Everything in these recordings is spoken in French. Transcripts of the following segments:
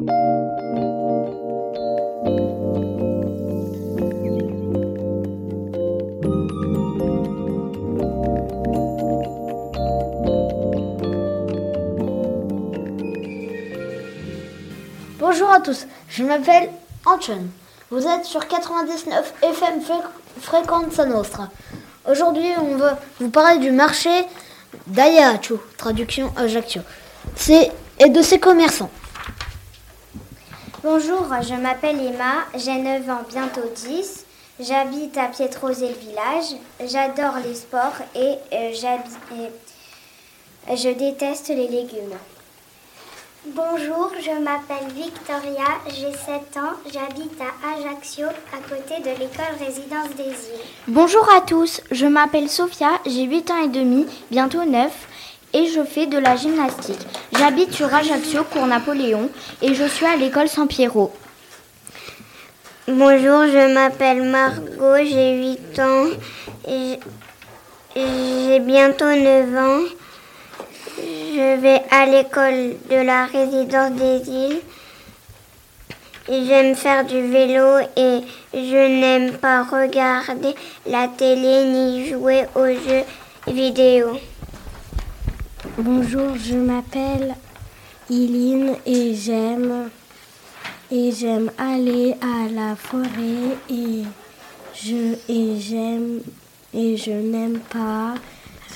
Bonjour à tous, je m'appelle Antoine. Vous êtes sur 99 FM Fréquenza Nostra. Aujourd'hui, on va vous parler du marché d'Ajaccio, traduction Ajaccio, et de ses commerçants. Bonjour, je m'appelle Emma, j'ai 9 ans, bientôt 10. J'habite à Pietrose le village. J'adore les sports et, euh, et je déteste les légumes. Bonjour, je m'appelle Victoria, j'ai 7 ans, j'habite à Ajaccio, à côté de l'école Résidence des Îles. Bonjour à tous, je m'appelle Sophia, j'ai 8 ans et demi, bientôt 9, et je fais de la gymnastique. J'habite sur Ajaccio, cours Napoléon, et je suis à l'école Saint-Pierrot. Bonjour, je m'appelle Margot, j'ai 8 ans, j'ai bientôt 9 ans. Je vais à l'école de la résidence des îles. J'aime faire du vélo et je n'aime pas regarder la télé ni jouer aux jeux vidéo. Bonjour, je m'appelle Iline et j'aime et j'aime aller à la forêt et je j'aime et je n'aime pas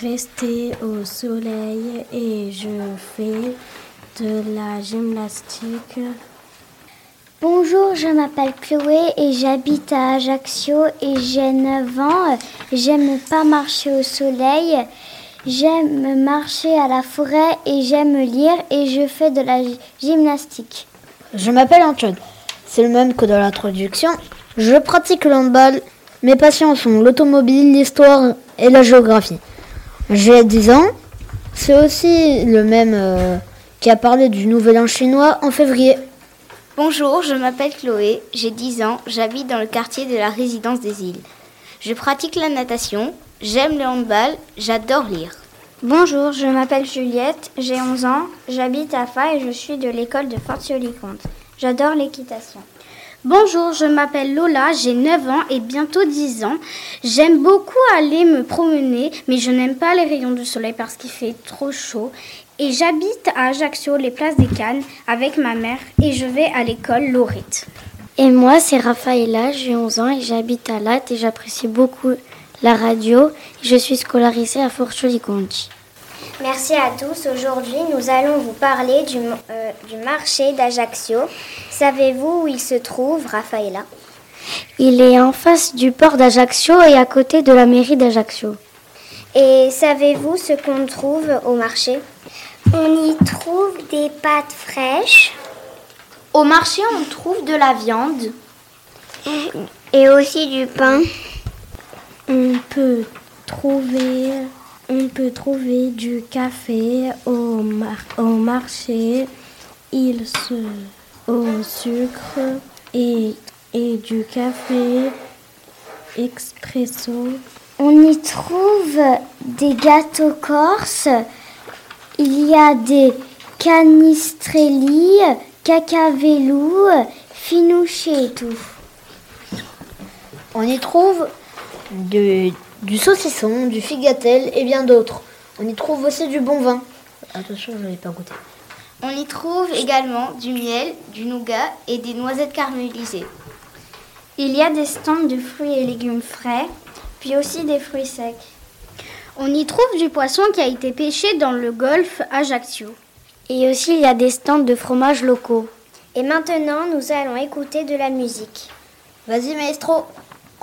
rester au soleil et je fais de la gymnastique. Bonjour, je m'appelle Chloé et j'habite à Ajaccio et j'ai 9 ans. J'aime pas marcher au soleil. J'aime marcher à la forêt et j'aime lire et je fais de la gymnastique. Je m'appelle Antoine. C'est le même que dans l'introduction. Je pratique le handball. Mes passions sont l'automobile, l'histoire et la géographie. J'ai 10 ans. C'est aussi le même euh, qui a parlé du Nouvel An chinois en février. Bonjour, je m'appelle Chloé, j'ai 10 ans, j'habite dans le quartier de la résidence des îles. Je pratique la natation, j'aime le handball, j'adore lire. Bonjour, je m'appelle Juliette, j'ai 11 ans, j'habite à Fa et je suis de l'école de Fort-sur-Licomte. J'adore l'équitation. Bonjour, je m'appelle Lola, j'ai 9 ans et bientôt 10 ans. J'aime beaucoup aller me promener, mais je n'aime pas les rayons du soleil parce qu'il fait trop chaud. Et j'habite à Ajaccio, les places des Cannes, avec ma mère et je vais à l'école Lorette. Et moi, c'est Raphaëla, j'ai 11 ans et j'habite à Latte et j'apprécie beaucoup la radio. Je suis scolarisée à Fort Conti. Merci à tous. Aujourd'hui, nous allons vous parler du, euh, du marché d'Ajaccio. Savez-vous où il se trouve, Raffaella Il est en face du port d'Ajaccio et à côté de la mairie d'Ajaccio. Et savez-vous ce qu'on trouve au marché? On y trouve des pâtes fraîches. Au marché, on trouve de la viande. Et aussi du pain. On peut trouver on peut trouver du café au, au marché, il se, au sucre et, et du café expresso. On y trouve des gâteaux corses, il y a des canistrelli, cacavelou, finouché et tout. On y trouve de, du saucisson, du figatel et bien d'autres. On y trouve aussi du bon vin. Attention, je n'ai pas goûté. On y trouve également du miel, du nougat et des noisettes caramélisées. Il y a des stands de fruits et légumes frais, puis aussi des fruits secs. On y trouve du poisson qui a été pêché dans le golfe Ajaccio. Et aussi il y a des stands de fromages locaux. Et maintenant, nous allons écouter de la musique. Vas-y, maestro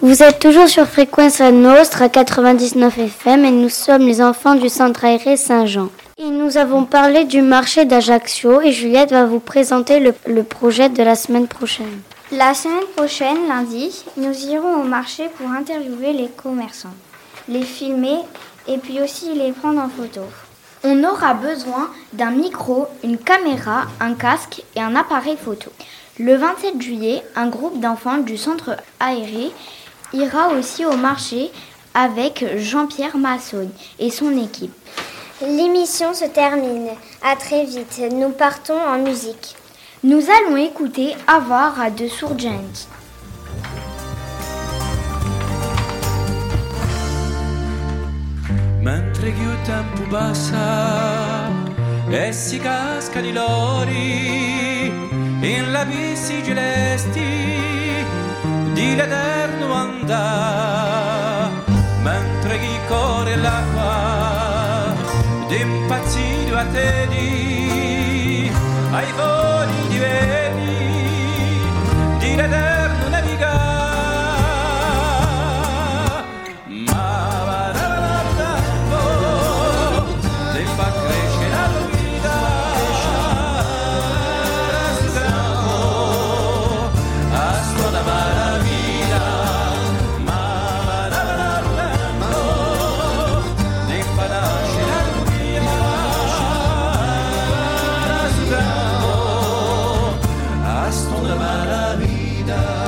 Vous êtes toujours sur Fréquence Nostre 99 FM et nous sommes les enfants du centre aéré Saint-Jean. Et nous avons parlé du marché d'Ajaccio et Juliette va vous présenter le, le projet de la semaine prochaine. La semaine prochaine, lundi, nous irons au marché pour interviewer les commerçants, les filmer et puis aussi les prendre en photo. On aura besoin d'un micro, une caméra, un casque et un appareil photo. Le 27 juillet, un groupe d'enfants du centre aéré ira aussi au marché avec Jean-Pierre Massogne et son équipe. L'émission se termine. À très vite. Nous partons en musique. Nous allons écouter Avoir à de Surgent. mentre che il tempo passa e si casca di lori in labissi celesti di l'eterno andà. Mentre chi corre l'acqua d'impazzito a te di ai voli di veri di l'eterno enough.